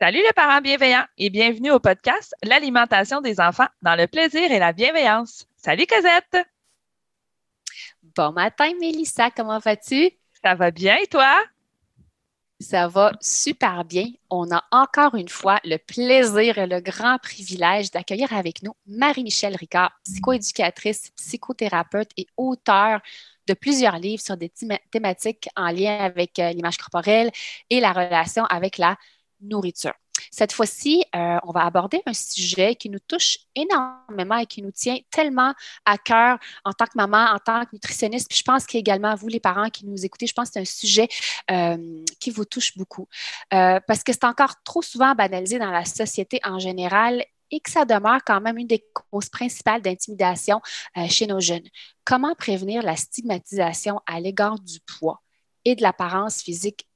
Salut les parents bienveillants et bienvenue au podcast L'alimentation des enfants dans le plaisir et la bienveillance. Salut Cosette! Bon matin Mélissa, comment vas-tu? Ça va bien et toi? Ça va super bien. On a encore une fois le plaisir et le grand privilège d'accueillir avec nous Marie-Michel Ricard, psychoéducatrice, psychothérapeute et auteure de plusieurs livres sur des thématiques en lien avec euh, l'image corporelle et la relation avec la nourriture. Cette fois-ci, euh, on va aborder un sujet qui nous touche énormément et qui nous tient tellement à cœur en tant que maman, en tant que nutritionniste. Puis je pense qu'également, vous, les parents qui nous écoutez, je pense que c'est un sujet euh, qui vous touche beaucoup euh, parce que c'est encore trop souvent banalisé dans la société en général et que ça demeure quand même une des causes principales d'intimidation chez nos jeunes. Comment prévenir la stigmatisation à l'égard du poids et de l'apparence physique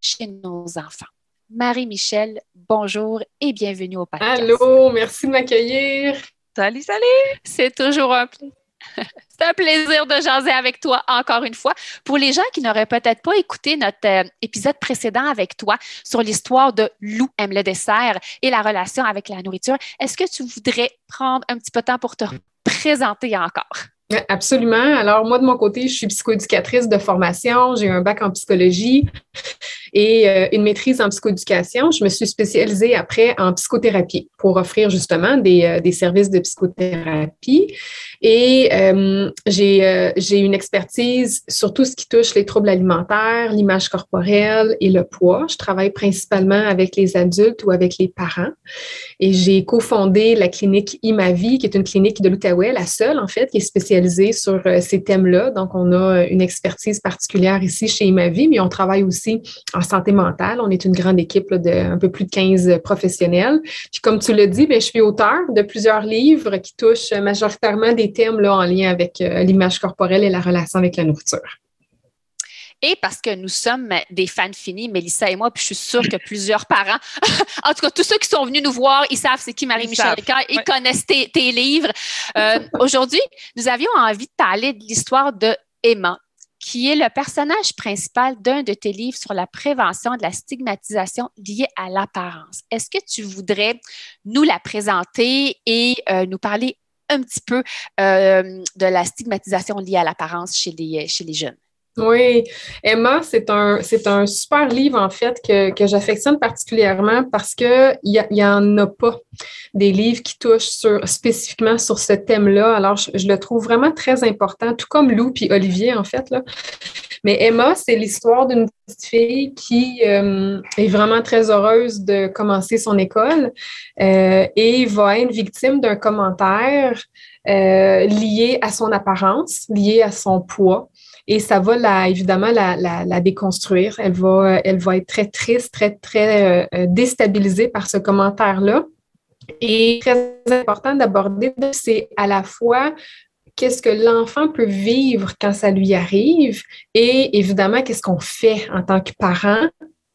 chez nos enfants? Marie-Michel, bonjour et bienvenue au podcast. Allô, merci de m'accueillir. Salut, salut. C'est toujours un plaisir. C'est un plaisir de jaser avec toi encore une fois. Pour les gens qui n'auraient peut-être pas écouté notre euh, épisode précédent avec toi sur l'histoire de Lou aime le dessert et la relation avec la nourriture, est-ce que tu voudrais prendre un petit peu de temps pour te présenter encore? Absolument. Alors, moi, de mon côté, je suis psychoéducatrice de formation. J'ai un bac en psychologie et euh, une maîtrise en psychoéducation. Je me suis spécialisée après en psychothérapie pour offrir justement des, euh, des services de psychothérapie. Et euh, j'ai une expertise sur tout ce qui touche les troubles alimentaires, l'image corporelle et le poids. Je travaille principalement avec les adultes ou avec les parents. Et j'ai cofondé la clinique Imavie, qui est une clinique de l'Outaouais, la seule en fait, qui est spécialisée sur ces thèmes-là. Donc, on a une expertise particulière ici chez Imavie, mais on travaille aussi en santé mentale. On est une grande équipe de un peu plus de 15 professionnels. Puis comme tu l'as dit, bien, je suis auteur de plusieurs livres qui touchent majoritairement des thèmes là, en lien avec euh, l'image corporelle et la relation avec la nourriture. Et parce que nous sommes des fans finis, Mélissa et moi, puis je suis sûre que plusieurs parents, en tout cas, tous ceux qui sont venus nous voir, ils savent c'est qui Marie-Michel Ricard, ils connaissent tes, livres. Euh, aujourd'hui, nous avions envie de parler de l'histoire de Emma, qui est le personnage principal d'un de tes livres sur la prévention de la stigmatisation liée à l'apparence. Est-ce que tu voudrais nous la présenter et euh, nous parler un petit peu euh, de la stigmatisation liée à l'apparence chez les, chez les jeunes? Oui, Emma, c'est un, c'est un super livre en fait que, que j'affectionne particulièrement parce qu'il n'y y en a pas des livres qui touchent sur, spécifiquement sur ce thème-là. Alors, je, le trouve vraiment très important, tout comme Lou et Olivier en fait. Là. Mais Emma, c'est l'histoire d'une petite fille qui euh, est vraiment très heureuse de commencer son école euh, et va être victime d'un commentaire euh, lié à son apparence, lié à son poids et ça va la, évidemment la, la, déconstruire. Elle va, elle va être très triste, très, très déstabilisée par ce commentaire-là. Et très important d'aborder, c'est à la fois qu'est-ce que l'enfant peut vivre quand ça lui arrive et évidemment qu'est-ce qu'on fait en tant que parent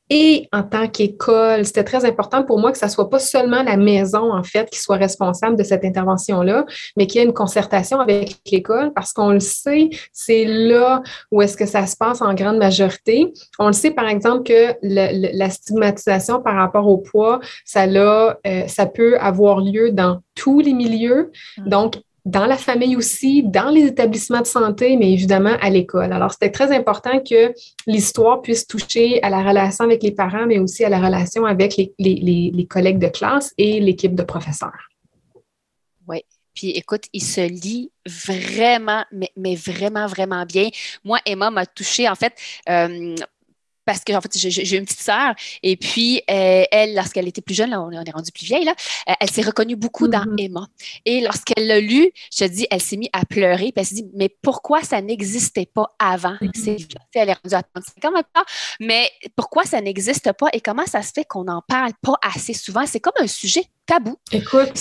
et en tant qu'école. C'était très important pour moi que ça soit pas seulement la maison, en fait, qui soit responsable de cette intervention-là, mais qu'il y ait une concertation avec l'école parce qu'on le sait, c'est là où est-ce que ça se passe en grande majorité. On le sait, par exemple, que la stigmatisation par rapport au poids, ça, là, euh, ça peut avoir lieu dans tous les milieux. Mm. Donc, dans la famille aussi, dans les établissements de santé, mais évidemment à l'école. Alors, c'était très important que l'histoire puisse toucher à la relation avec les parents, mais aussi à la relation avec les, les collègues de classe et l'équipe de professeurs. Oui, puis écoute, il se lit vraiment, mais, mais vraiment, vraiment bien. Moi, Emma m'a touchée, en fait, euh, parce que en fait, j'ai une petite sœur et puis euh, elle, lorsqu'elle était plus jeune, là, on, est rendu plus vieille, là, euh, elle s'est reconnue beaucoup dans mm-hmm. Emma. Et lorsqu'elle l'a lu, je te dis, elle s'est mise à pleurer, puis elle s'est dit, mais pourquoi ça n'existait pas avant? Mm-hmm. Elle est rendue à 35 ans maintenant, mais pourquoi ça n'existe pas et comment ça se fait qu'on n'en parle pas assez souvent? C'est comme un sujet tabou. Écoute,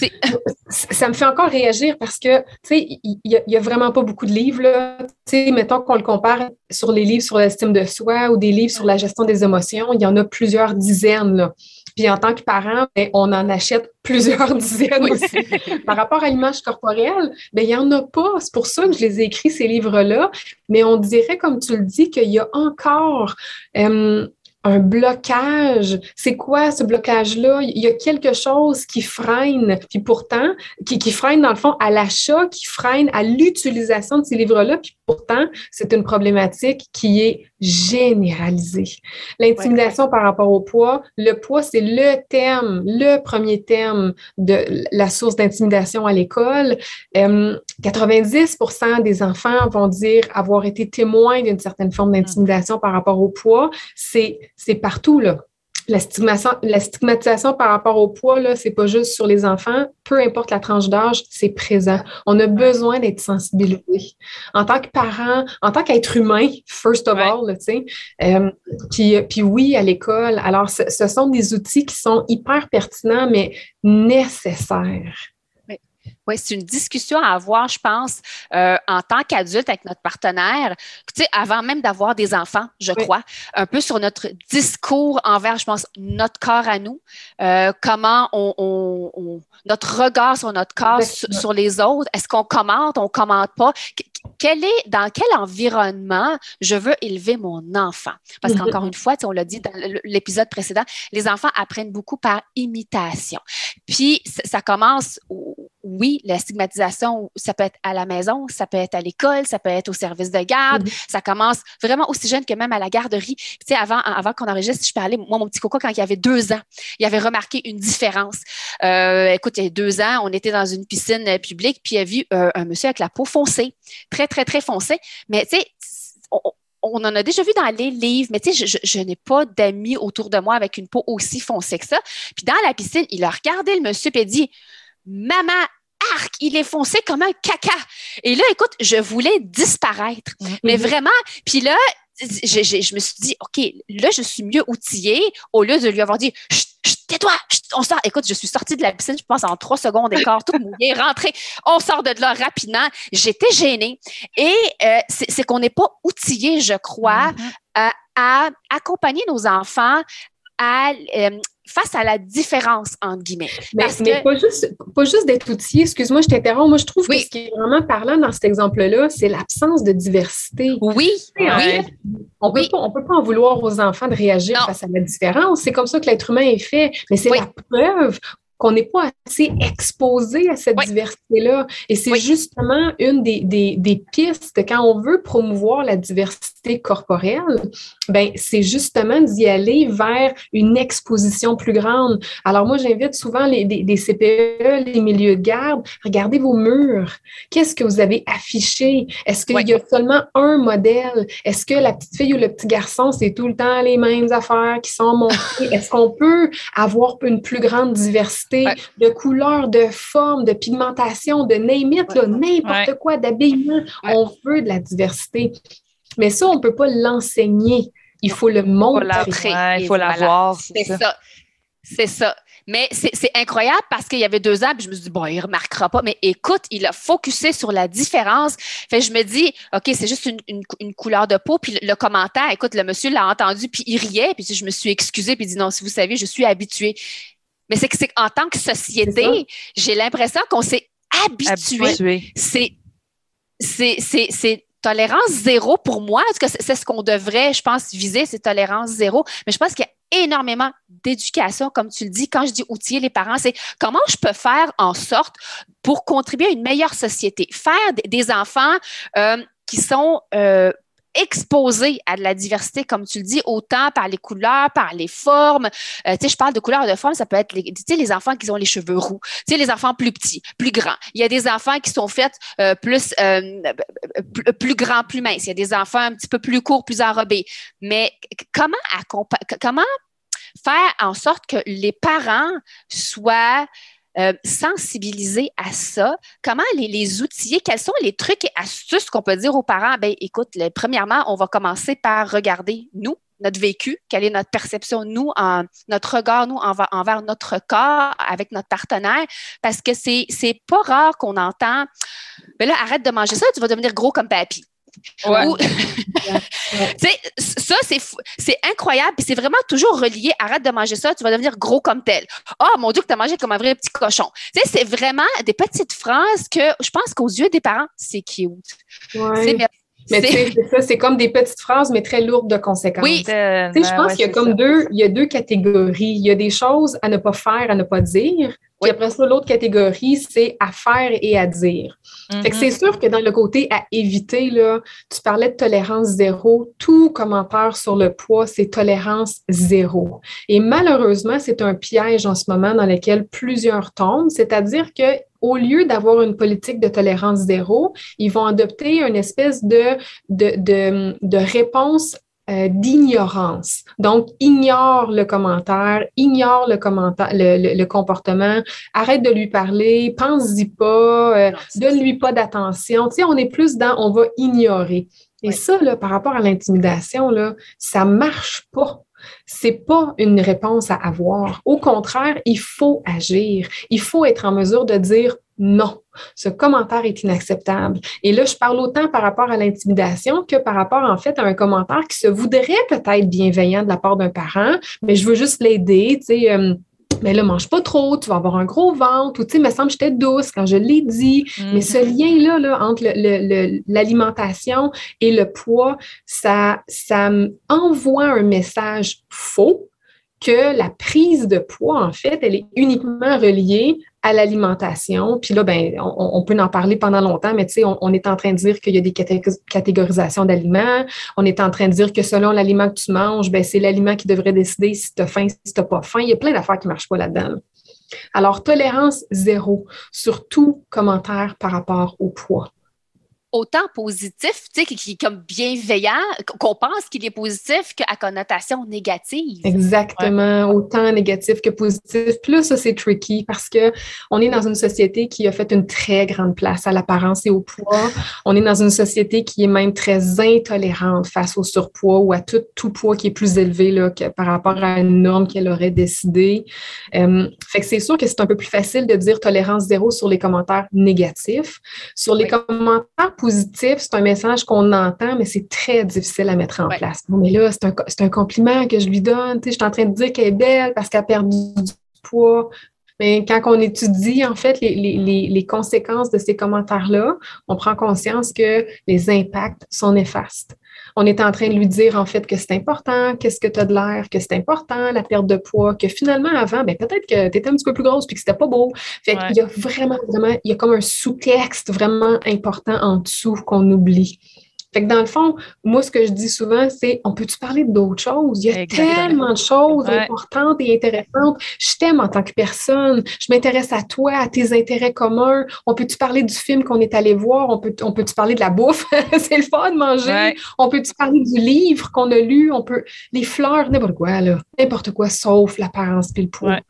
ça me fait encore réagir parce que, tu sais, il n'y a, vraiment pas beaucoup de livres, là. Tu sais, mettons qu'on le compare sur les livres sur l'estime de soi ou des livres sur la gestion des émotions, il y en a plusieurs dizaines, là. Puis en tant que parent, ben, on en achète plusieurs dizaines aussi. Par rapport à l'image corporelle, ben, il n'y en a pas. C'est pour ça que je les ai écrits, ces livres-là. Mais on dirait, comme tu le dis, qu'il y a encore euh, un blocage. C'est quoi ce blocage-là? Il y a quelque chose qui freine, puis pourtant, qui, freine dans le fond à l'achat, qui freine à l'utilisation de ces livres-là, pourtant, c'est une problématique qui est généralisée. L'intimidation par rapport au poids, le poids, c'est le thème, le premier thème de la source d'intimidation à l'école. 90% euh, des enfants vont dire avoir été témoins d'une certaine forme d'intimidation par rapport au poids. C'est partout, là. La stigmatisation, par rapport au poids, là, c'est pas juste sur les enfants. Peu importe la tranche d'âge, c'est présent. On a besoin d'être sensibilisé. En tant que parent, en tant qu'être humain, first of all, tu sais. Euh, puis, puis oui, à l'école. Alors, ce sont des outils qui sont hyper pertinents, mais nécessaires. Oui, c'est une discussion à avoir, je pense, euh, en tant qu'adulte avec notre partenaire, tu sais, avant même d'avoir des enfants, je crois, un peu sur notre discours envers, je pense, notre corps à nous, euh, comment on, notre regard sur notre corps, sur, les autres, est-ce qu'on commente, on commente pas, quel est, dans quel environnement je veux élever mon enfant? Parce qu'encore une fois, on l'a dit dans l'épisode précédent, les enfants apprennent beaucoup par imitation. Puis, ça commence oui, la stigmatisation, ça peut être à la maison, ça peut être à l'école, ça peut être au service de garde. Mm-hmm. Ça commence vraiment aussi jeune que même à la garderie. Tu sais, avant, avant qu'on enregistre, je parlais, moi, mon petit coco, quand il avait deux ans, il avait remarqué une différence. Euh, écoute, il y a deux ans, on était dans une piscine publique, puis il a vu euh, un monsieur avec la peau foncée, très, très, très foncée. Mais tu sais, on, en a déjà vu dans les livres, mais tu sais, je, je n'ai pas d'amis autour de moi avec une peau aussi foncée que ça. Puis dans la piscine, il a regardé le monsieur et dit Maman, arc, il est foncé comme un caca. Et là, écoute, je voulais disparaître. Mm-hmm. Mais vraiment, puis là, je, je, me suis dit, OK, là, je suis mieux outillée au lieu de lui avoir dit, tais-toi, on sort. Écoute, je suis sortie de la piscine, je pense, en trois secondes et quart, tout mouillé, rentrée. On sort de là rapidement. J'étais gênée. Et euh, c'est qu'on n'est pas outillé, je crois, mm-hmm. à accompagner nos enfants à euh, face à la différence, entre guillemets. Mais, mais pas juste, pas juste d'être outillé, excuse-moi, je t'interromps. Moi, je trouve que ce qui est vraiment parlant dans cet exemple-là, c'est l'absence de diversité. Oui, oui. On ne peut pas en vouloir aux enfants de réagir face à la différence. C'est comme ça que l'être humain est fait. Mais c'est la preuve qu'on n'est pas assez exposé à cette diversité-là. Et c'est justement une des, des, des, pistes quand on veut promouvoir la diversité corporelle, ben c'est justement d'y aller vers une exposition plus grande. Alors moi, j'invite souvent les, CPE, les milieux de garde, regardez vos murs. Qu'est-ce que vous avez affiché? Est-ce qu'il y a seulement un modèle? Est-ce que la petite fille ou le petit garçon, c'est tout le temps les mêmes affaires qui sont montrées? Est-ce qu'on peut avoir une plus grande diversité? De couleurs, de formes, de pigmentation, de name it, n'importe quoi, d'habillement. On veut de la diversité. Mais ça, on ne peut pas l'enseigner. Il faut le montrer. Il faut l'avoir. C'est ça. C'est ça. Mais c'est incroyable parce qu'il y avait deux ans, puis je me suis dit, bon, il ne remarquera pas. Mais écoute, il a focusé sur la différence. Fait je me dis, OK, c'est juste une, couleur de peau. Puis le, commentaire, écoute, le monsieur l'a entendu, puis il riait. Puis je me suis excusée, puis il dit, non, si vous savez, je suis habituée. Mais c'est que c'est en tant que société, j'ai l'impression qu'on s'est habitué. C'est c'est tolérance zéro pour moi. C'est ce qu'on devrait, je pense, viser, c'est tolérance zéro. Mais je pense qu'il y a énormément d'éducation, comme tu le dis. Quand je dis outiller les parents, c'est comment je peux faire en sorte pour contribuer à une meilleure société, faire des enfants euh, qui sont euh, exposés à de la diversité, comme tu le dis, autant par les couleurs, par les formes. Euh, tu sais, je parle de couleurs de formes, ça peut être les, les enfants qui ont les cheveux roux, tu sais, les enfants plus petits, plus grands. Il y a des enfants qui sont faits euh, plus, euh, plus grands, plus minces. Il y a des enfants un petit peu plus courts, plus enrobés. Mais comment, comment faire en sorte que les parents soient euh, sensibiliser à ça? Comment les, les, outiller? Quels sont les trucs et astuces qu'on peut dire aux parents? Ben, écoute, premièrement, on va commencer par regarder nous, notre vécu, quelle est notre perception, nous, notre regard, nous, envers, envers notre corps avec notre partenaire, parce que c'est, c'est pas rare qu'on entend, ben là, arrête de manger ça, tu vas devenir gros comme papy. ça, c'est incroyable. Puis c'est vraiment toujours relié. Arrête de manger ça, tu vas devenir gros comme tel. Oh mon Dieu, que tu as mangé comme un vrai petit cochon. c'est vraiment des petites phrases que je pense qu'aux yeux des parents, c'est cute. Mais c'est ça, c'est comme des petites phrases, mais très lourdes de conséquences. Oui. je pense qu'il y a comme deux, il y a deux catégories. Il y a des choses à ne pas faire, à ne pas dire. Puis après ça, l'autre catégorie, c'est à faire et à dire. Fait que c'est mm-hmm. sûr que dans le côté à éviter, là, tu parlais de tolérance zéro. Tout commentaire sur le poids, c'est tolérance zéro. Et malheureusement, c'est un piège en ce moment dans lequel plusieurs tombent. C'est-à-dire que au lieu d'avoir une politique de tolérance zéro, ils vont adopter une espèce de, de, de, de réponse euh, d'ignorance. Donc, ignore le commentaire, ignore le commentaire, le, comportement, arrête de lui parler, pense-y pas, euh, donne-lui pas d'attention. Tu sais, on est plus dans on va ignorer. Et ça, là, par rapport à l'intimidation, là, ça marche pas. C'est pas une réponse à avoir. Au contraire, il faut agir. Il faut être en mesure de dire non. Ce commentaire est inacceptable. Et là, je parle autant par rapport à l'intimidation que par rapport, en fait, à un commentaire qui se voudrait peut-être bienveillant de la part d'un parent, mais je veux juste l'aider, tu sais. Euh, mais là, mange pas trop, tu vas avoir un gros ventre, ou tu sais, me semble que j'étais douce quand je l'ai dit. Mais ce mhm. lien-là là, entre l'alimentation et le poids, ça, ça envoie un message faux que la prise de poids, en fait, elle est uniquement reliée à l'alimentation. Puis là, ben, on, peut en parler pendant longtemps, mais tu sais, on, est en train de dire qu'il y a des catégorisations d'aliments. On est en train de dire que selon l'aliment que tu manges, ben, c'est l'aliment qui devrait décider si tu as faim, si tu n'as pas faim. Il y a plein d'affaires qui ne marchent pas là-dedans. Alors, tolérance zéro sur tout commentaire par rapport au poids autant positif, tu sais, qui, est comme bienveillant, qu'on pense qu'il est positif qu'à connotation négative. Exactement, autant négatif que positif. Plus ça, c'est tricky parce que on est dans une société qui a fait une très grande place à l'apparence et au poids. On est dans une société qui est même très intolérante face au surpoids ou à tout, tout poids qui est plus élevé là, que par rapport à une norme qu'elle aurait décidé. Euh, fait que c'est sûr que c'est un peu plus facile de dire tolérance zéro sur les commentaires négatifs. Sur les commentaires positif, c'est un message qu'on entend, mais c'est très difficile à mettre en place. mais là, c'est un, un, compliment que je lui donne. je suis en train de dire qu'elle est belle parce qu'elle a perdu du poids. Mais quand on étudie, en fait, les, les, les conséquences de ces commentaires-là, on prend conscience que les impacts sont néfastes on est en train de lui dire en fait que c'est important, qu'est-ce que tu as de l'air, que c'est important, la perte de poids, que finalement avant, ben, peut-être que tu étais un petit peu plus grosse puis que c'était pas beau. Fait qu'il y a vraiment, vraiment, il y a comme un sous-texte vraiment important en dessous qu'on oublie. Fait que dans le fond, moi, ce que je dis souvent, c'est on peut-tu parler d'autres choses? Il y a tellement de choses importantes et intéressantes. Je t'aime en tant que personne. Je m'intéresse à toi, à tes intérêts communs. On peut-tu parler du film qu'on est allé voir? On peut, on peut-tu parler de la bouffe? c'est le fun de manger. On peut-tu parler du livre qu'on a lu? On peut. Les fleurs, n'importe quoi, là. N'importe quoi, sauf l'apparence et le poids.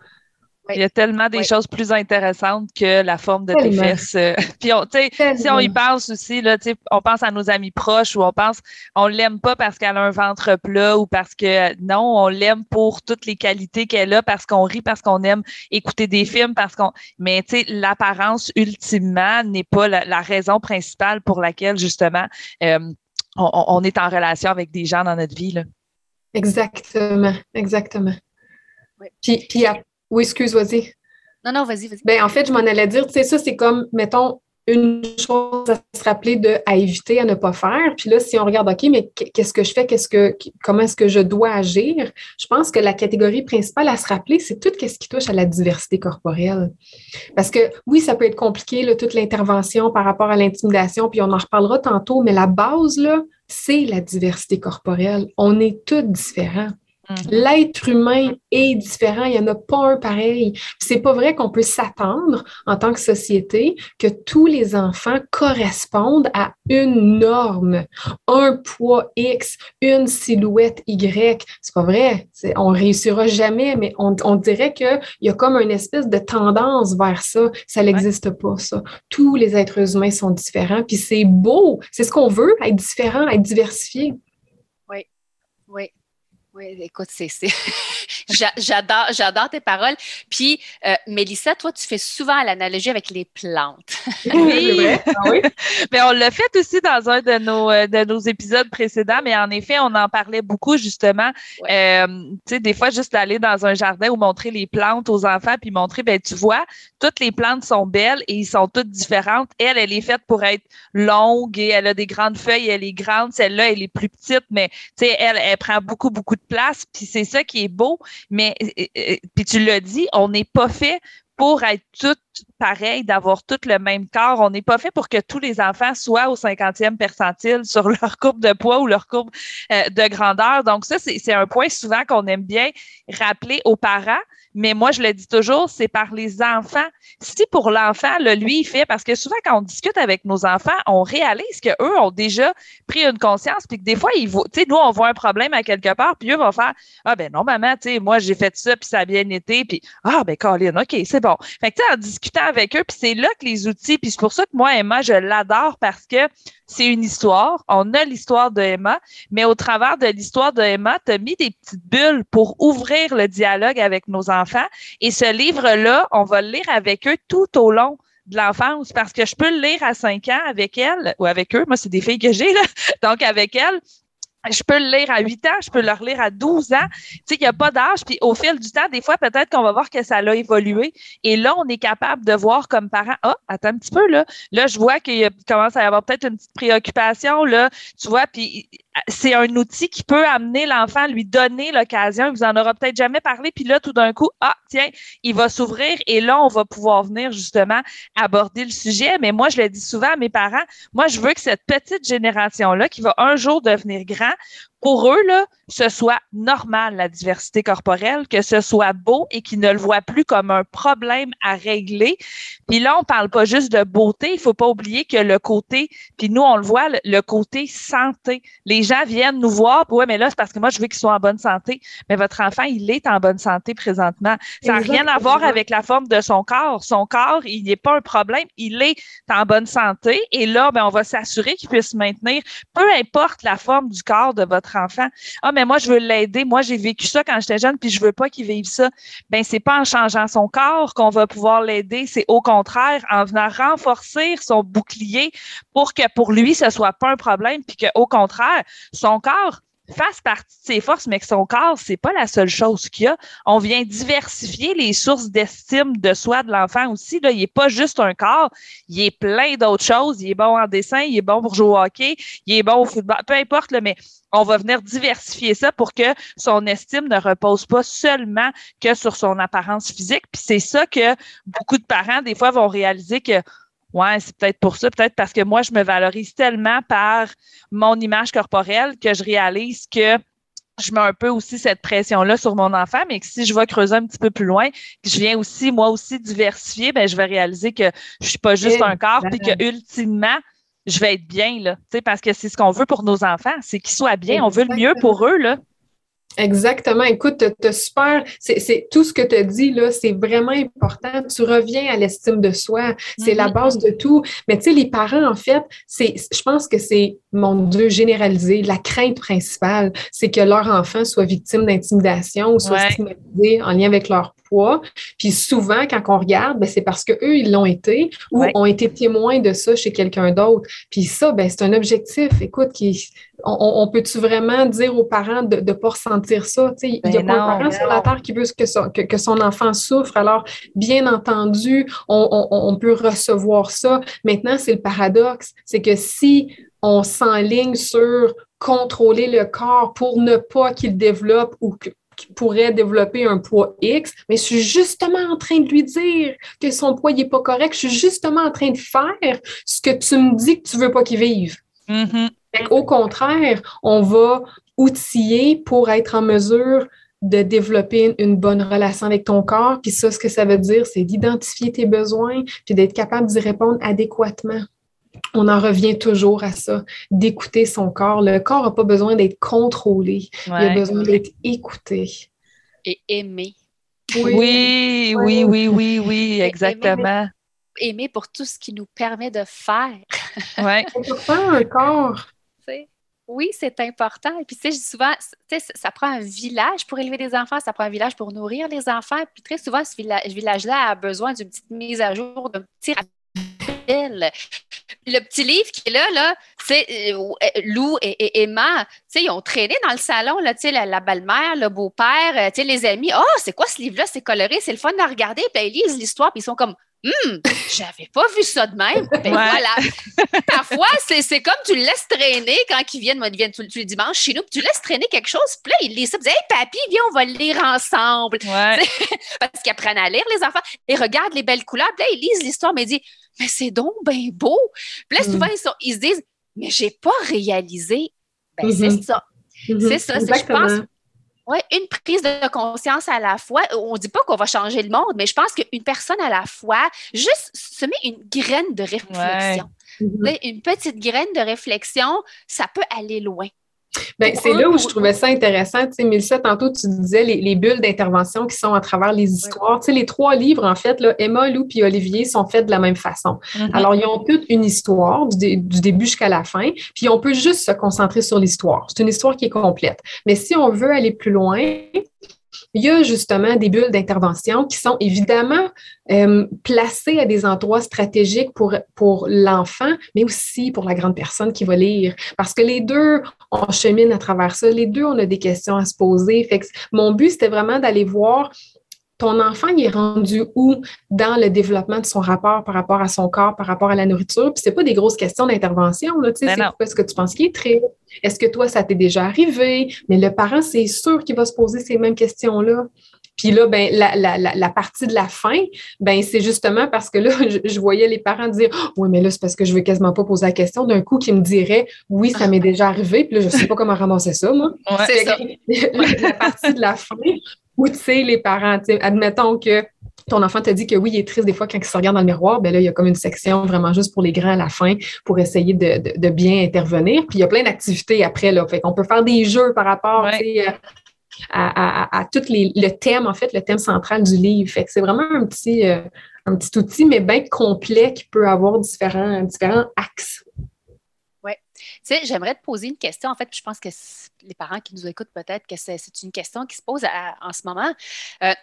Il y a tellement des choses plus intéressantes que la forme de tes fesses. Euh, puis, on, si on y pense aussi, là, on pense à nos amis proches ou on pense, on l'aime pas parce qu'elle a un ventre plat ou parce que non, on l'aime pour toutes les qualités qu'elle a, parce qu'on rit, parce qu'on aime écouter des films, parce qu'on. Mais tu sais, l'apparence ultimement n'est pas la, raison principale pour laquelle justement euh, on, est en relation avec des gens dans notre vie. Là. Exactement, exactement. Puis, puis oui, excuse, vas-y. Non, non, vas-y, vas-y. Ben, en fait, je m'en allais dire, tu sais, ça, c'est comme, mettons, une chose à se rappeler de à éviter, à ne pas faire. Puis là, si on regarde, OK, mais qu'est-ce que je fais, qu'est-ce que comment est-ce que je dois agir? Je pense que la catégorie principale à se rappeler, c'est tout ce qui touche à la diversité corporelle. Parce que oui, ça peut être compliqué, là, toute l'intervention par rapport à l'intimidation, puis on en reparlera tantôt, mais la base, là, c'est la diversité corporelle. On est tous différents. Mm-hmm. L'être humain est différent, il n'y en a pas un pareil. C'est pas vrai qu'on peut s'attendre en tant que société que tous les enfants correspondent à une norme, un poids X, une silhouette Y. C'est pas vrai. On réussira jamais, mais on, dirait qu'il y a comme une espèce de tendance vers ça. Ça n'existe pas, ça. Tous les êtres humains sont différents, puis c'est beau. C'est ce qu'on veut, être différent, être diversifié. Oui, oui. Oui, écoute, c'est, j'adore, j'adore tes paroles. Puis, euh, Mélissa, toi, tu fais souvent l'analogie avec les plantes. oui, ah oui. mais on l'a fait aussi dans un de nos, euh, de nos épisodes précédents, mais en effet, on en parlait beaucoup, justement. Euh, tu sais, des fois, juste aller dans un jardin ou montrer les plantes aux enfants, puis montrer, ben tu vois, toutes les plantes sont belles et ils sont toutes différentes. Elle, elle est faite pour être longue et elle a des grandes feuilles, elle est grande. Celle-là, elle est plus petite, mais tu sais, elle, elle prend beaucoup, beaucoup de place, puis c'est ça qui est beau. Mais, puis tu l'as dit, on n'est pas fait pour être toutes pareilles, d'avoir tout le même corps. On n'est pas fait pour que tous les enfants soient au 50e percentile sur leur courbe de poids ou leur courbe euh, de grandeur. Donc ça, c'est un point souvent qu'on aime bien rappeler aux parents. Mais moi, je le dis toujours, c'est par les enfants. Si pour l'enfant, lui, il fait, parce que souvent, quand on discute avec nos enfants, on réalise qu'eux ont déjà pris une conscience, puis que des fois, ils tu sais, nous, on voit un problème à quelque part, puis eux vont faire, ah ben non, maman, tu sais, moi, j'ai fait ça, puis ça a bien été, puis ah ben Colin, OK, c'est bon. Fait que, tu sais, en discutant avec eux, puis c'est là que les outils, puis c'est pour ça que moi, Emma, je l'adore parce que c'est une histoire. On a l'histoire de Emma, mais au travers de l'histoire de Emma, tu as mis des petites bulles pour ouvrir le dialogue avec nos enfants. Et ce livre-là, on va le lire avec eux tout au long de l'enfance parce que je peux le lire à 5 ans avec elle ou avec eux. Moi, c'est des filles que j'ai, là. Donc, avec elle, je peux le lire à 8 ans, je peux le relire à 12 ans. Tu sais, il n'y a pas d'âge. Puis au fil du temps, des fois, peut-être qu'on va voir que ça a évolué. Et là, on est capable de voir comme parent, ah, attends un petit peu, là. Là, je vois qu'il commence à y avoir peut-être une petite préoccupation, là. Tu vois, puis c'est un outil qui peut amener l'enfant lui donner l'occasion. Il vous en aura peut-être jamais parlé. Puis là, tout d'un coup, ah, tiens, il va s'ouvrir et là, on va pouvoir venir justement aborder le sujet. Mais moi, je le dis souvent à mes parents, moi, je veux que cette petite génération-là, qui va un jour devenir grand, pour eux, là, ce soit normal, la diversité corporelle, que ce soit beau et qu'ils ne le voient plus comme un problème à régler. Puis là, on parle pas juste de beauté, il faut pas oublier que le côté, puis nous, on le voit, le, côté santé. Les gens viennent nous voir, ouais, mais là, c'est parce que moi, je veux qu'ils soient en bonne santé. Mais votre enfant, il est en bonne santé présentement. Ça n'a rien à voir avec la forme de son corps. Son corps, il n'est pas un problème, il est en bonne santé. Et là, ben, on va s'assurer qu'il puisse maintenir, peu importe la forme du corps de votre enfant. Ah, mais moi, je veux l'aider. Moi, j'ai vécu ça quand j'étais jeune, puis je veux pas qu'il vive ça. Ben, c'est pas en changeant son corps qu'on va pouvoir l'aider. C'est au contraire en venant renforcer son bouclier pour que pour lui, ce soit pas un problème, puis qu'au contraire, son corps fasse partie de ses forces, mais que son corps, c'est pas la seule chose qu'il y a. On vient diversifier les sources d'estime de soi de l'enfant aussi. Là. Il est pas juste un corps, il est plein d'autres choses. Il est bon en dessin, il est bon pour jouer au hockey, il est bon au football, peu importe, là, mais on va venir diversifier ça pour que son estime ne repose pas seulement que sur son apparence physique. Puis c'est ça que beaucoup de parents, des fois, vont réaliser que Ouais, c'est peut-être pour ça, peut-être parce que moi, je me valorise tellement par mon image corporelle que je réalise que je mets un peu aussi cette pression-là sur mon enfant, mais que si je vais creuser un petit peu plus loin, que je viens aussi, moi aussi, diversifier, ben, je vais réaliser que je suis pas juste un corps, puis que ultimement, je vais être bien, là. Parce que c'est ce qu'on veut pour nos enfants, c'est qu'ils soient bien. On veut le mieux pour eux, là. Exactement. Écoute, tu super. C'est tout ce que tu as dit là, c'est vraiment important. Tu reviens à l'estime de soi. C'est la mm-hmm. base de tout. Mais tu sais, les parents, en fait, c'est, je pense que c'est mon Dieu généralisé. La crainte principale, c'est que leur enfant soit victime d'intimidation ou soit stigmatisé en lien avec leur poids. Puis souvent, quand on regarde, ben, c'est parce qu'eux, ils l'ont été ou ont été témoins de ça chez quelqu'un d'autre. Puis ça, ben, c'est un objectif, écoute, qui on, peut-tu vraiment dire aux parents de ne pas ressentir ça? il n'y a ben pas un parent sur la terre qui veut que son, que, son enfant souffre. Alors, bien entendu, on, peut recevoir ça. Maintenant, c'est le paradoxe, c'est que si on s'enligne sur contrôler le corps pour ne pas qu'il développe ou qu'il pourrait développer un poids X, mais je suis justement en train de lui dire que son poids n'est pas correct. Je suis justement en train de faire ce que tu me dis que tu veux pas qu'il vive. Mm-hmm. Au contraire, on va outiller pour être en mesure de développer une bonne relation avec ton corps. Puis ça, ce que ça veut dire, c'est d'identifier tes besoins, puis d'être capable d'y répondre adéquatement. On en revient toujours à ça, d'écouter son corps. Le corps n'a pas besoin d'être contrôlé, il a besoin d'être écouté. Et aimé. Oui, oui, oui, oui, oui, exactement. Aimer pour tout ce qui nous permet de faire. Ouais. C'est important un corps oui, c'est important. Et puis, tu sais, souvent, ça prend un village pour élever des enfants, ça prend un village pour nourrir les enfants. Puis, très souvent, ce village-là a besoin d'une petite mise à jour, d'un petit rappel. Le petit livre qui est là, là c'est euh, euh, Lou et, Emma, tu sais, ils ont traîné dans le salon, là, tu sais, la, belle-mère, le beau-père, euh, tu sais, les amis. Oh, c'est quoi ce livre-là? C'est coloré, c'est le fun à regarder. Puis, ils lisent l'histoire, puis ils sont comme, Hum, j'avais pas vu ça de même. Ben voilà. Parfois, c'est comme tu le laisses traîner quand ils viennent, moi, ils viennent tous, les dimanches chez nous, puis tu laisses traîner quelque chose, puis là, ils lisent ça, puis Hey, papy, viens, on va le lire ensemble. Parce qu'ils apprennent à lire, les enfants, et regardent les belles couleurs, puis là, ils lisent l'histoire, mais ils disent Mais c'est donc bien beau. Puis là, mm. souvent, ils, se disent Mais j'ai pas réalisé. Ben, c'est mm-hmm. ça. Mm-hmm. C'est ça. Je pense oui, une prise de conscience à la fois. On ne dit pas qu'on va changer le monde, mais je pense qu'une personne à la fois, juste semer une graine de réflexion. Une petite graine de réflexion, ça peut aller loin. Ben, c'est là où je trouvais ça intéressant. Tu sais, Mélissa, tantôt, tu disais les, bulles d'intervention qui sont à travers les histoires. Tu sais, les trois livres, en fait, là, Emma, Lou et Olivier sont faits de la même façon. Mm-hmm. Alors, ils ont toute une histoire du, du début jusqu'à la fin, puis on peut juste se concentrer sur l'histoire. C'est une histoire qui est complète. Mais si on veut aller plus loin, il y a justement des bulles d'intervention qui sont évidemment euh, placées à des endroits stratégiques pour, pour l'enfant, mais aussi pour la grande personne qui va lire. Parce que les deux, on chemine à travers ça. Les deux, on a des questions à se poser. Fait que mon but, c'était vraiment d'aller voir ton enfant il est rendu où dans le développement de son rapport par rapport à son corps, par rapport à la nourriture? Puis c'est pas des grosses questions d'intervention, là, tu sais, ben est-ce que tu penses qu'il est très? Est-ce que toi, ça t'est déjà arrivé? Mais le parent, c'est sûr qu'il va se poser ces mêmes questions-là. Puis là, ben, la, la, la, partie de la fin, ben, c'est justement parce que là, je, voyais les parents dire Oui, mais là, c'est parce que je veux quasiment pas poser la question. D'un coup, qui me dirait Oui, ça m'est déjà arrivé. Puis là, je sais pas comment ramasser ça, moi. c'est ça. la partie de la fin, ou, tu sais, les parents, admettons que ton enfant te dit que oui, il est triste des fois quand il se regarde dans le miroir, ben là, il y a comme une section vraiment juste pour les grands à la fin pour essayer de, bien intervenir. Puis il y a plein d'activités après, là. Fait qu'on peut faire des jeux par rapport, à, à, tout les, le thème, en fait, le thème central du livre. Fait que c'est vraiment un petit, euh, un petit outil, mais bien complet qui peut avoir différents, différents axes. Oui. Tu sais, j'aimerais te poser une question. En fait, je pense que les parents qui nous écoutent, peut-être que c'est une question qui se pose en ce moment. Euh,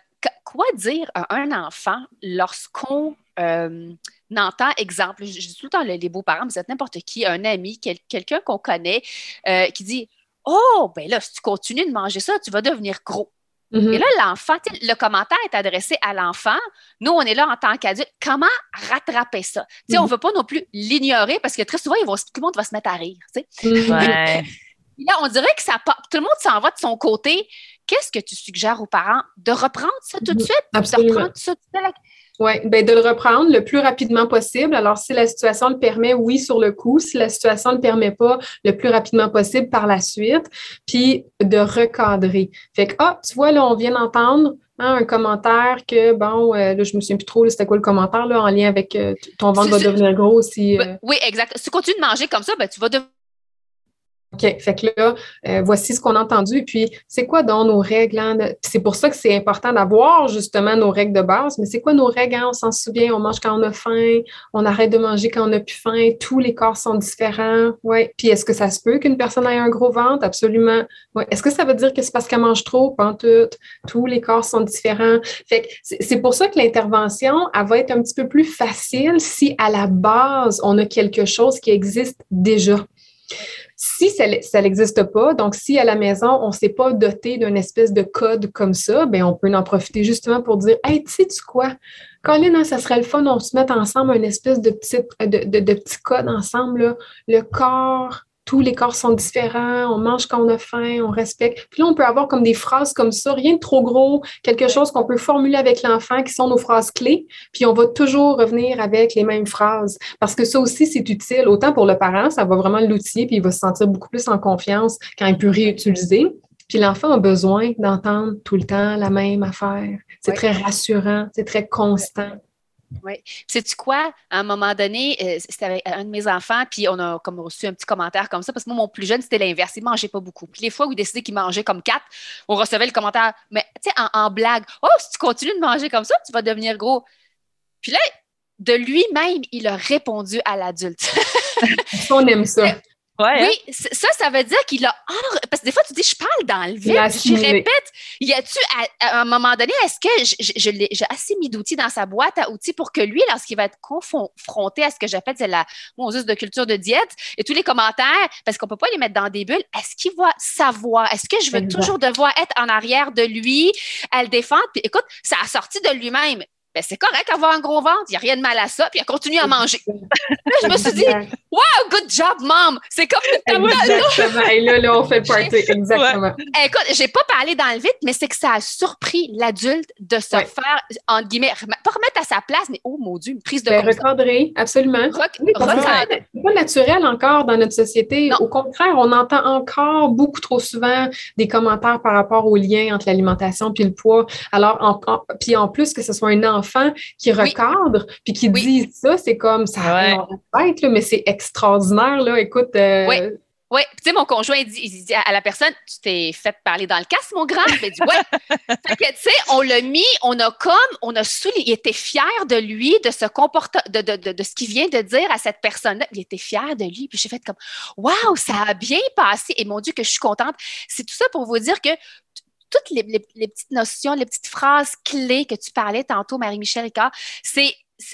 quoi dire à un enfant lorsqu'on euh, entend, exemple, je, dis tout le temps les beaux-parents, vous êtes n'importe qui, un ami, quelqu'un qu'on connaît, euh, qui dit Oh, ben là, si tu continues de manger ça, tu vas devenir gros. Mm-hmm. Et là, l'enfant, le commentaire est adressé à l'enfant. Nous, on est là en tant qu'adulte. Comment rattraper ça? On ne mm-hmm. veut pas non plus l'ignorer parce que très souvent, tout le monde va se mettre à rire. Là, on dirait que ça tout le monde s'en va de son côté. Qu'est-ce que tu suggères aux parents? De reprendre ça tout de suite? Absolument. De reprendre ça tout de suite? Oui, ben de le reprendre le plus rapidement possible. Alors, si la situation le permet, oui, sur le coup. Si la situation ne le permet pas, le plus rapidement possible par la suite. Puis de recadrer. Fait que, ah, tu vois, là, on vient d'entendre hein, un commentaire que, bon, euh, là, je me souviens plus trop, c'était quoi le commentaire, là, en lien avec euh, ton ventre va devenir gros si. Euh, oui, exact. Si tu continues de manger comme ça, ben, tu vas devenir OK, fait que là, euh, voici ce qu'on a entendu. Et puis, c'est quoi dans nos règles? Hein? C'est pour ça que c'est important d'avoir justement nos règles de base. Mais c'est quoi nos règles? Hein? On s'en souvient, on mange quand on a faim, on arrête de manger quand on a plus faim, tous les corps sont différents. Ouais. Puis, est-ce que ça se peut qu'une personne ait un gros ventre? Absolument. Ouais. Est-ce que ça veut dire que c'est parce qu'elle mange trop? Pas tout. Tous les corps sont différents. Fait que c'est pour ça que l'intervention, elle va être un petit peu plus facile si à la base, on a quelque chose qui existe déjà Si ça n'existe pas, donc si à la maison, on ne s'est pas doté d'une espèce de code comme ça, ben on peut en profiter justement pour dire Hey, tu sais quoi? Colin, hein, ça serait le fun, on se met ensemble une espèce de petit, de, de petit code ensemble. Le corps, tous les corps sont différents, on mange quand on a faim, on respecte. Puis là, on peut avoir comme des phrases comme ça, rien de trop gros, quelque chose qu'on peut formuler avec l'enfant qui sont nos phrases clés, puis on va toujours revenir avec les mêmes phrases. Parce que ça aussi, c'est utile. Autant pour le parent, ça va vraiment l'outiller, puis il va se sentir beaucoup plus en confiance quand il peut réutiliser. Puis l'enfant a besoin d'entendre tout le temps la même affaire. C'est très rassurant, c'est très constant. Oui. Sais-tu quoi? À un moment donné, euh, c'était avec un de mes enfants, puis on a comme reçu un petit commentaire comme ça, parce que moi, mon plus jeune, c'était l'inverse. Il ne mangeait pas beaucoup. Puis les fois où il décidait qu'il mangeait comme quatre, on recevait le commentaire, mais tu sais, en, blague, Oh, si tu continues de manger comme ça, tu vas devenir gros. Puis là, de lui-même, il a répondu à l'adulte. on aime ça. Oui, ça, ça veut dire qu'il a Parce que des fois, tu dis, je parle dans le vide. Je répète, y a-tu, à, un moment donné, est-ce que j'ai assez mis d'outils dans sa boîte à outils pour que lui, lorsqu'il va être confronté à ce que j'appelle la Moses de culture de diète et tous les commentaires, parce qu'on ne peut pas les mettre dans des bulles, est-ce qu'il va savoir? Est-ce que je veux toujours devoir être en arrière de lui, à le défendre? Puis écoute, ça a sorti de lui-même ben c'est correct avoir un gros ventre, il n'y a rien de mal à ça, puis elle continue à manger. je me suis dit, wow, good job, mom! C'est comme une Exactement. Et là, là, on fait le party. Exactement. Ouais. Écoute, j'ai pas parlé dans le vide, mais c'est que ça a surpris l'adulte de se faire, entre guillemets, pas remettre à sa place, mais oh mon Dieu, une prise de ben, Recadrer, absolument. c'est pas naturel encore dans notre société. Au contraire, on entend encore beaucoup trop souvent des commentaires par rapport au lien entre l'alimentation puis le poids. Alors, en, puis en plus que ce soit un enfant qui recadre, puis qui dit ça, c'est comme ça va être, mais c'est extraordinaire, là. Écoute. Euh, oui. Oui, tu sais, mon conjoint, il dit, à la personne, tu t'es fait parler dans le casse, mon grand. Il dit, ouais. fait que, tu sais, on l'a mis, on a comme, on a souligné, il était fier de lui, de ce comportement, de, de, de, ce qu'il vient de dire à cette personne-là. Il était fier de lui. Puis j'ai fait comme, waouh, ça a bien passé. Et mon Dieu, que je suis contente. C'est tout ça pour vous dire que toutes les, petites notions, les petites phrases clés que tu parlais tantôt, Marie-Michel Ricard, c'est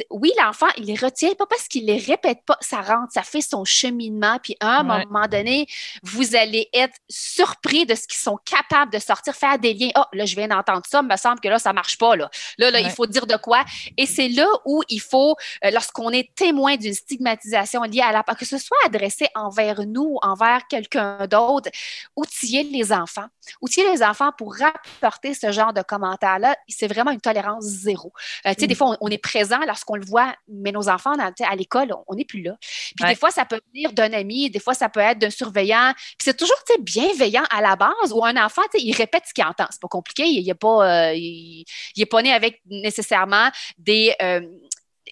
oui, l'enfant, il les retient pas parce qu'il les répète pas, ça rentre, ça fait son cheminement, puis à un moment donné, vous allez être surpris de ce qu'ils sont capables de sortir, faire des liens. Oh, là, je viens d'entendre ça, il me semble que là, ça marche pas, là. Là, là il faut dire de quoi. Et c'est là où il faut, euh, lorsqu'on est témoin d'une stigmatisation liée à la que ce soit adressé envers nous, envers quelqu'un d'autre, outiller les enfants. Outiller les enfants pour rapporter ce genre de commentaires-là, c'est vraiment une tolérance zéro. Euh, tu sais, des mm. fois, on, est présent lorsqu'on le voit, mais nos enfants, à l'école, on n'est plus là. Puis des fois, ça peut venir d'un ami, des fois, ça peut être d'un surveillant. Puis c'est toujours bienveillant à la base où un enfant, il répète ce qu'il entend. C'est pas compliqué. Il n'est pas, euh, il, pas né avec nécessairement des, euh,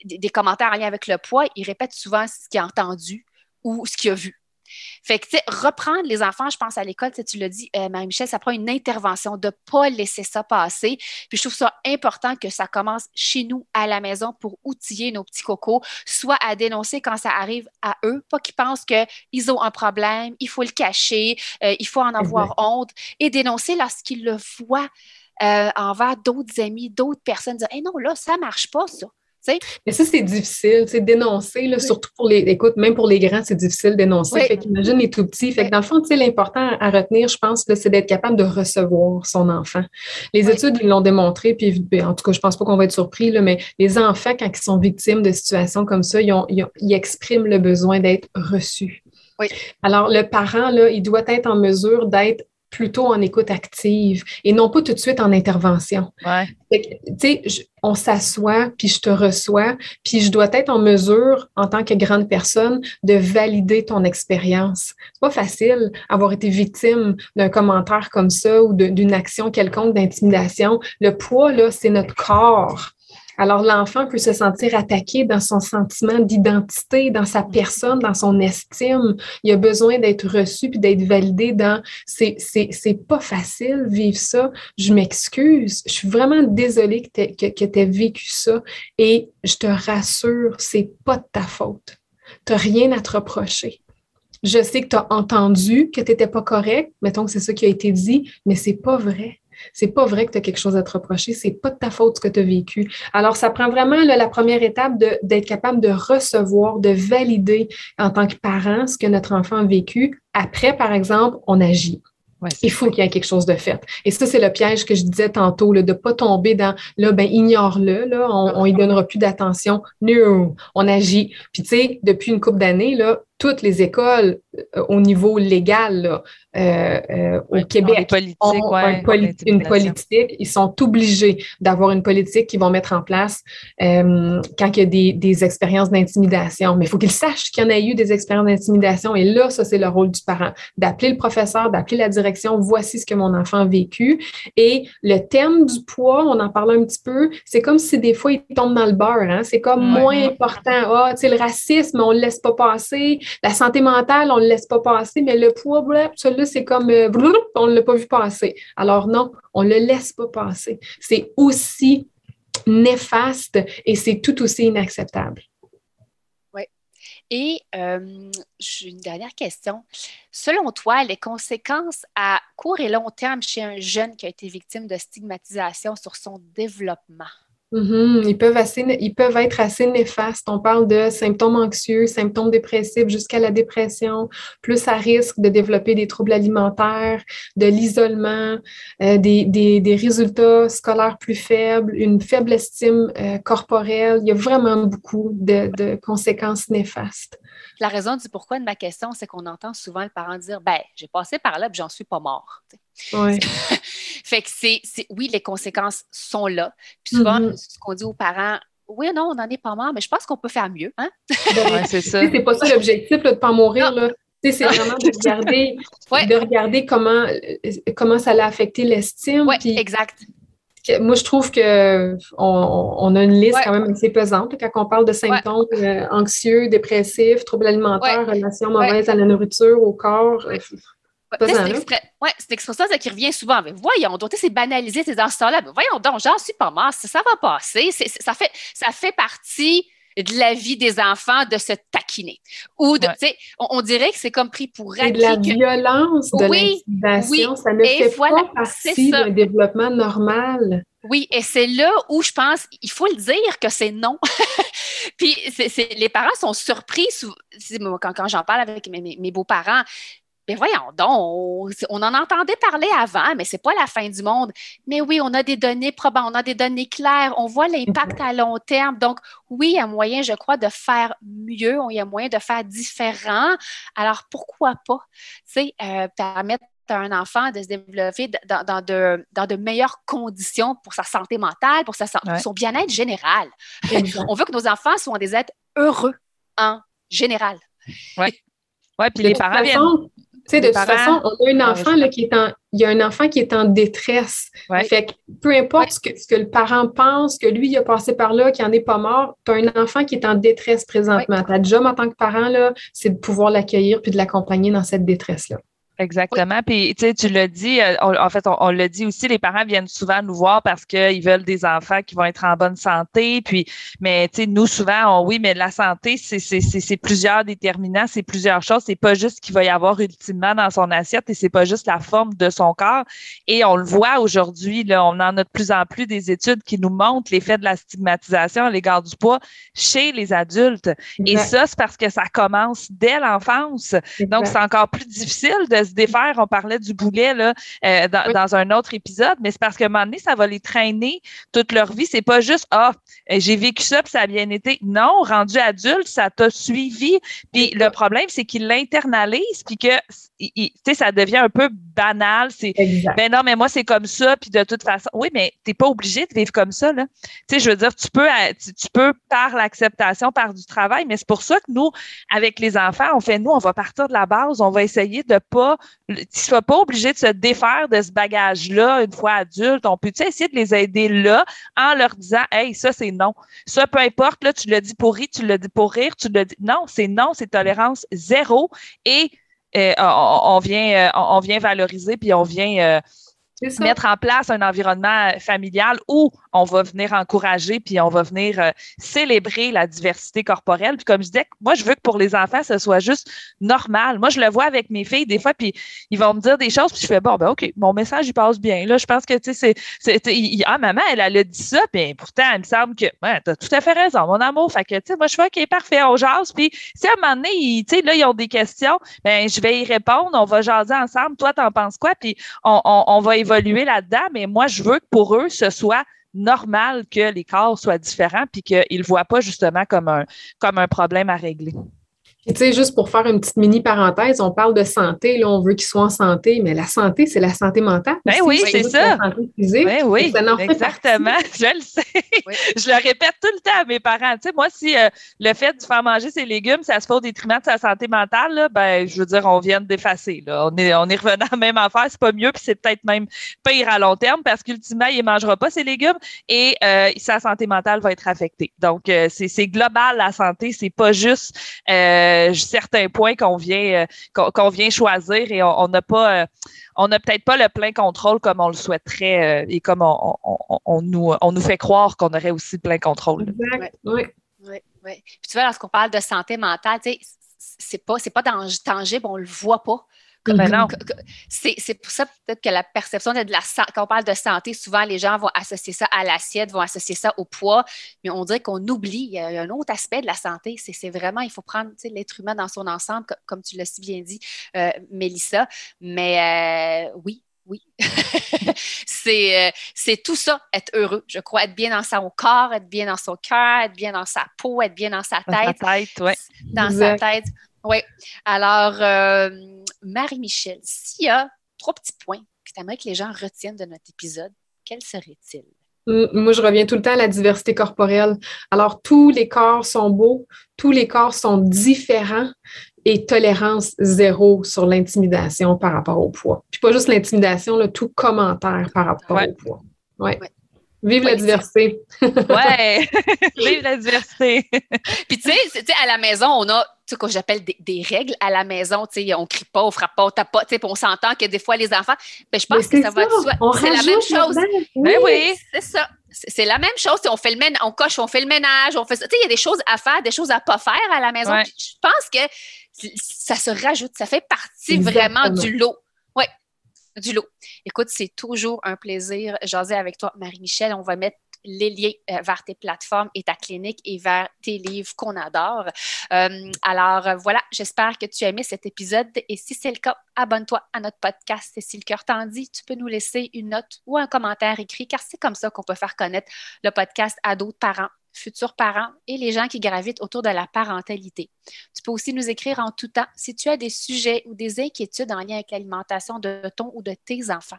des, des commentaires en lien avec le poids. Il répète souvent ce qu'il a entendu ou ce qu'il a vu. Fait que, tu sais, reprendre les enfants, je pense à l'école, tu l'as dit, euh, Marie-Michel, ça prend une intervention de ne pas laisser ça passer. Puis je trouve ça important que ça commence chez nous, à la maison, pour outiller nos petits cocos, soit à dénoncer quand ça arrive à eux, pas qu'ils pensent qu'ils ont un problème, il faut le cacher, euh, il faut en avoir honte, et dénoncer lorsqu'ils le voient. Euh, envers d'autres amis, d'autres personnes, dire hey, non, là, ça marche pas, ça. Mais ça, c'est difficile, c'est dénoncer, là, surtout pour les. Écoute, même pour les grands, c'est difficile dénoncer. Fait qu'imagine les tout petits. Fait que dans le fond, l'important à retenir, je pense, c'est d'être capable de recevoir son enfant. Les études, ils l'ont démontré, puis en tout cas, je pense pas qu'on va être surpris, là, mais les enfants, quand ils sont victimes de situations comme ça, ils, ils expriment le besoin d'être reçus. Oui. Alors, le parent, là, il doit être en mesure d'être plutôt en écoute active et non pas tout de suite en intervention. Tu sais, on s'assoit, puis je te reçois, puis je dois être en mesure, en tant que grande personne, de valider ton expérience. C'est pas facile avoir été victime d'un commentaire comme ça ou d'une action quelconque d'intimidation. Le poids, là, c'est notre corps. Alors, l'enfant peut se sentir attaqué dans son sentiment d'identité, dans sa personne, dans son estime. Il a besoin d'être reçu puis d'être validé dans c'est, c'est, pas facile vivre ça. Je m'excuse. Je suis vraiment désolée que tu aies vécu ça. Et je te rassure, c'est pas de ta faute. Tu n'as rien à te reprocher. Je sais que tu as entendu que tu n'étais pas correct, mettons que c'est ça qui a été dit, mais c'est pas vrai. C'est pas vrai que tu as quelque chose à te reprocher. C'est pas de ta faute ce que tu as vécu. Alors, ça prend vraiment la première étape d'être capable de recevoir, de valider en tant que parent ce que notre enfant a vécu. Après, par exemple, on agit il faut qu'il y ait quelque chose de fait. Et ça, c'est le piège que je disais tantôt, là, de ne pas tomber dans là, ben, ignore-le, là, on ne donnera plus d'attention. Non, on agit. Puis, tu sais, depuis une couple d'années, là, toutes les écoles euh, au niveau légal euh, euh, au Québec ont une politique. Ils sont obligés d'avoir une politique qu'ils vont mettre en place quand il y a des, des expériences d'intimidation. Mais il faut qu'ils sachent qu'il y en a eu des expériences d'intimidation. Et là, ça, c'est le rôle du parent, d'appeler le professeur, d'appeler la direction. Voici ce que mon enfant a vécu. Et le thème du poids, on en parle un petit peu, c'est comme si des fois, il tombe dans le beurre. Hein? C'est comme moins important. Ah, tu sais, le racisme, on ne le laisse pas passer la santé mentale, on ne le laisse pas passer, mais le poids, celui-là, c'est comme euh, on ne l'a pas vu passer. Alors non, on ne le laisse pas passer. C'est aussi néfaste et c'est tout aussi inacceptable. Oui. Et euh, j'ai une dernière question. Selon toi, les conséquences à court et long terme chez un jeune qui a été victime de stigmatisation sur son développement? Ils, peuvent assez, ils peuvent être assez néfastes. On parle de symptômes anxieux, symptômes dépressifs jusqu'à la dépression, plus à risque de développer des troubles alimentaires, de l'isolement, euh, des, résultats scolaires plus faibles, une faible estime euh, corporelle. Il y a vraiment beaucoup de conséquences néfastes. La raison du pourquoi de ma question, c'est qu'on entend souvent le parent dire Ben, j'ai passé par là, puis j'en suis pas mort. Oui. fait que c'est, oui, les conséquences sont là. Puis souvent, mm-hmm. ce qu'on dit aux parents, oui, non, on n'en est pas mort, mais je pense qu'on peut faire mieux. Hein? Ben, c'est ça. C'est pas ça l'objectif de ne pas mourir. Là. C'est vraiment de regarder, de regarder comment, comment ça l'a affecté l'estime. Oui, exact moi, je trouve qu'on on a une liste quand même assez pesante quand on parle de symptômes euh, anxieux, dépressifs, troubles alimentaires, relations mauvaises à la nourriture, au corps. Euh, c'est une expression qui revient souvent. Mais voyons donc, c'est banalisé, c'est dans ce temps-là. Voyons donc, j'en suis pas mort, ça, va passer. ça, fait, ça fait partie de la vie des enfants de se taquiner. Ou de, on, on, dirait que c'est comme pris pour acquis. de la violence, de oui, l'intimidation, ça ne fait pas partie d'un développement normal. Oui, et c'est là où je pense, il faut le dire que c'est non. Puis les parents sont surpris, quand, quand j'en parle avec mes beaux-parents, mais voyons donc, on, en entendait parler avant, mais c'est pas la fin du monde. Mais oui, on a des données probantes, on a des données claires, on voit l'impact à long terme. Donc, oui, il y a moyen, je crois, de faire mieux, il y a moyen de faire différent. Alors, pourquoi pas, tu sais, euh, permettre à un enfant de se développer dans, de, meilleures conditions pour sa santé mentale, pour, sa, son bien-être général. on veut que nos enfants soient des êtres heureux en général. Oui. Ouais, puis les parents viennent sais, de toute façon, on a un enfant là, qui est en, il y a un enfant qui est en détresse. Fait que peu importe ce, que, le parent pense, que lui, il a passé par là, qu'il n'en est pas mort, tu as un enfant qui est en détresse présentement. Ta job en tant que parent, là, c'est de pouvoir l'accueillir puis de l'accompagner dans cette détresse-là. Exactement. Puis, tu sais, tu l'as dit, euh, en fait, on, l'a dit aussi, les parents viennent souvent nous voir parce qu'ils veulent des enfants qui vont être en bonne santé. Puis, mais, tu sais, nous, souvent, oui, mais la santé, c'est plusieurs déterminants, c'est plusieurs choses. C'est pas juste ce qu'il va y avoir ultimement dans son assiette et c'est pas juste la forme de son corps. Et on le voit aujourd'hui, là, on en a de plus en plus des études qui nous montrent l'effet de la stigmatisation à l'égard du poids chez les adultes. Et ça, c'est parce que ça commence dès l'enfance. Donc, c'est encore plus difficile de se défaire. On parlait du boulet là, euh, dans, un autre épisode, mais c'est parce qu'à un moment donné, ça va les traîner toute leur vie. C'est pas juste Ah, j'ai vécu ça, puis ça a bien été. Non, rendu adulte, ça t'a suivi. Puis le problème, c'est qu'ils l'internalisent, puis que sais, ça devient un peu banal. C'est ben non, mais moi, c'est comme ça, puis de toute façon. Oui, mais tu n'es pas obligé de vivre comme ça. Là. Tu sais, je veux dire, tu peux, tu, peux par l'acceptation, par du travail, mais c'est pour ça que nous, avec les enfants, on fait nous, on va partir de la base, on va essayer de pas tu ne sois pas obligé de se défaire de ce bagage-là une fois adulte. On peut essayer de les aider là en leur disant Hey, ça, c'est non. Ça, peu importe, là, tu le dis pour rire, tu le dis pour rire, tu le dis. Non, c'est non, c'est tolérance zéro. Et euh, on, vient, euh, on vient valoriser, puis on vient euh, mettre en place un environnement familial où on va venir encourager, puis on va venir euh, célébrer la diversité corporelle. Puis comme je disais, moi, je veux que pour les enfants, ce soit juste normal. Moi, je le vois avec mes filles des fois, puis ils vont me dire des choses, puis je fais, bon, ben OK, mon message, il passe bien. Là, je pense que, tu sais, c'est, ah, maman, elle, elle a dit ça, puis pourtant, il me semble que, ouais, t'as tout à fait raison, mon amour. Fait que, tu sais, moi, je fais, OK, parfait, on jase. Puis si à un moment donné, tu sais, là, ils ont des questions, ben je vais y répondre, on va jaser ensemble. Toi, t'en penses quoi? Puis on, on va évoluer là-dedans, mais moi, je veux que pour eux, ce soit normal que les corps soient différents puis qu'ils ne voient pas justement comme un, comme un problème à régler tu sais, juste pour faire une petite mini parenthèse, on parle de santé, là, on veut qu'ils soient en santé, mais la santé, c'est la santé mentale. Ben oui, c'est ça. La santé physique. Ben oui, exactement. Je le sais. Je le répète tout le temps à mes parents. Tu sais, moi, si euh, le fait de faire manger ses légumes, ça se fait au détriment de sa santé mentale, là, ben, je veux dire, on vient d'effacer. On est, on est revenu à la même affaire, c'est pas mieux, puis c'est peut-être même pire à long terme parce qu'ultimement, il ne mangera pas ses légumes et euh, sa santé mentale va être affectée. Donc, euh, c'est global, la santé, c'est pas juste euh, certains points qu'on vient euh, qu'on vient choisir et on n'a pas euh, on n'a peut-être pas le plein contrôle comme on le souhaiterait et comme on, nous, on nous fait croire qu'on aurait aussi plein contrôle. Oui. Oui, oui. Puis tu vois, lorsqu'on parle de santé mentale, c'est pas, pas tangible, on le voit pas. Ben c'est pour ça peut-être que la perception de la quand on parle de santé, souvent les gens vont associer ça à l'assiette, vont associer ça au poids, mais on dirait qu'on oublie. Il y a un autre aspect de la santé, c'est vraiment, il faut prendre l'être humain dans son ensemble, comme, tu l'as si bien dit, euh, Mélissa. Mais euh, oui, oui. Euh, c'est tout ça, être heureux. Je crois être bien dans son corps, être bien dans son cœur, être bien dans sa peau, être bien dans sa tête. Dans sa tête, oui. Dans sa tête. Oui. Alors, euh, Marie-Michel, s'il y a trois petits points que tu aimerais que les gens retiennent de notre épisode, quels seraient-ils? Moi, je reviens tout le temps à la diversité corporelle. Alors, tous les corps sont beaux, tous les corps sont différents et tolérance zéro sur l'intimidation par rapport au poids. Puis pas juste l'intimidation, tout commentaire par rapport au poids. Ouais. Vive la diversité. ouais, vive la diversité. Puis tu sais, à la maison, on a ce que j'appelle des, règles à la maison. Tu sais, on crie pas, on frappe pas, on tape pas. Tu sais, on s'entend que des fois, les enfants, ben, je pense que ça, va être C'est la même chose. Ben oui, c'est ça. C'est la même chose. On fait le ménage, on coche, on fait le ménage, on fait ça. Tu sais, il y a des choses à faire, des choses à pas faire à la maison. Je pense que ça se rajoute, ça fait partie vraiment du lot du lot. Écoute, c'est toujours un plaisir jaser avec toi, Marie-Michel. On va mettre les liens euh, vers tes plateformes et ta clinique et vers tes livres qu'on adore. Euh, alors voilà, j'espère que tu as aimé cet épisode et si c'est le cas, abonne-toi à notre podcast et si le cœur t'en dit, tu peux nous laisser une note ou un commentaire écrit car c'est comme ça qu'on peut faire connaître le podcast à d'autres parents futurs parents et les gens qui gravitent autour de la parentalité. Tu peux aussi nous écrire en tout temps si tu as des sujets ou des inquiétudes en lien avec l'alimentation de ton ou de tes enfants.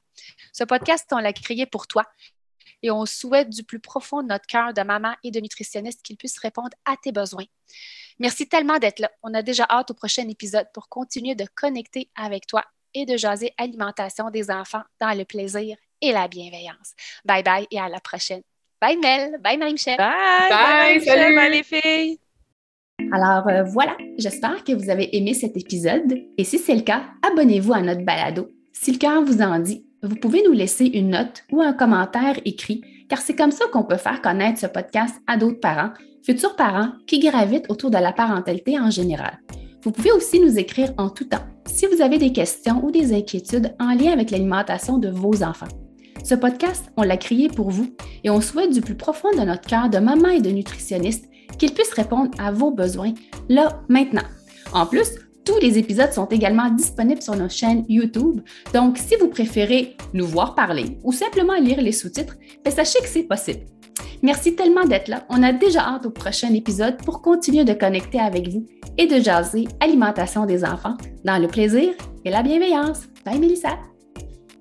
Ce podcast, on l'a créé pour toi et on souhaite du plus profond de notre cœur de maman et de nutritionniste qu'il puisse répondre à tes besoins. Merci tellement d'être là. On a déjà hâte au prochain épisode pour continuer de connecter avec toi et de jaser alimentation des enfants dans le plaisir et la bienveillance. Bye bye et à la prochaine. Bye Mel, bye Marie-Michel. Bye, bye, salut. bye les filles. Alors euh, voilà, j'espère que vous avez aimé cet épisode et si c'est le cas, abonnez-vous à notre balado. Si le cœur vous en dit, vous pouvez nous laisser une note ou un commentaire écrit car c'est comme ça qu'on peut faire connaître ce podcast à d'autres parents, futurs parents qui gravitent autour de la parentalité en général. Vous pouvez aussi nous écrire en tout temps si vous avez des questions ou des inquiétudes en lien avec l'alimentation de vos enfants. Ce podcast, on l'a créé pour vous et on souhaite du plus profond de notre cœur de maman et de nutritionniste qu'il puisse répondre à vos besoins là, maintenant. En plus, tous les épisodes sont également disponibles sur nos chaînes YouTube. Donc, si vous préférez nous voir parler ou simplement lire les sous-titres, ben, sachez que c'est possible. Merci tellement d'être là. On a déjà hâte au prochain épisode pour continuer de connecter avec vous et de jaser alimentation des enfants dans le plaisir et la bienveillance. Bye Mélissa.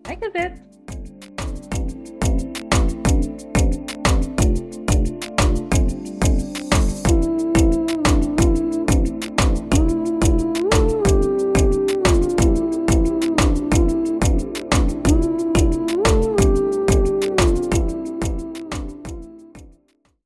Bye Cosette.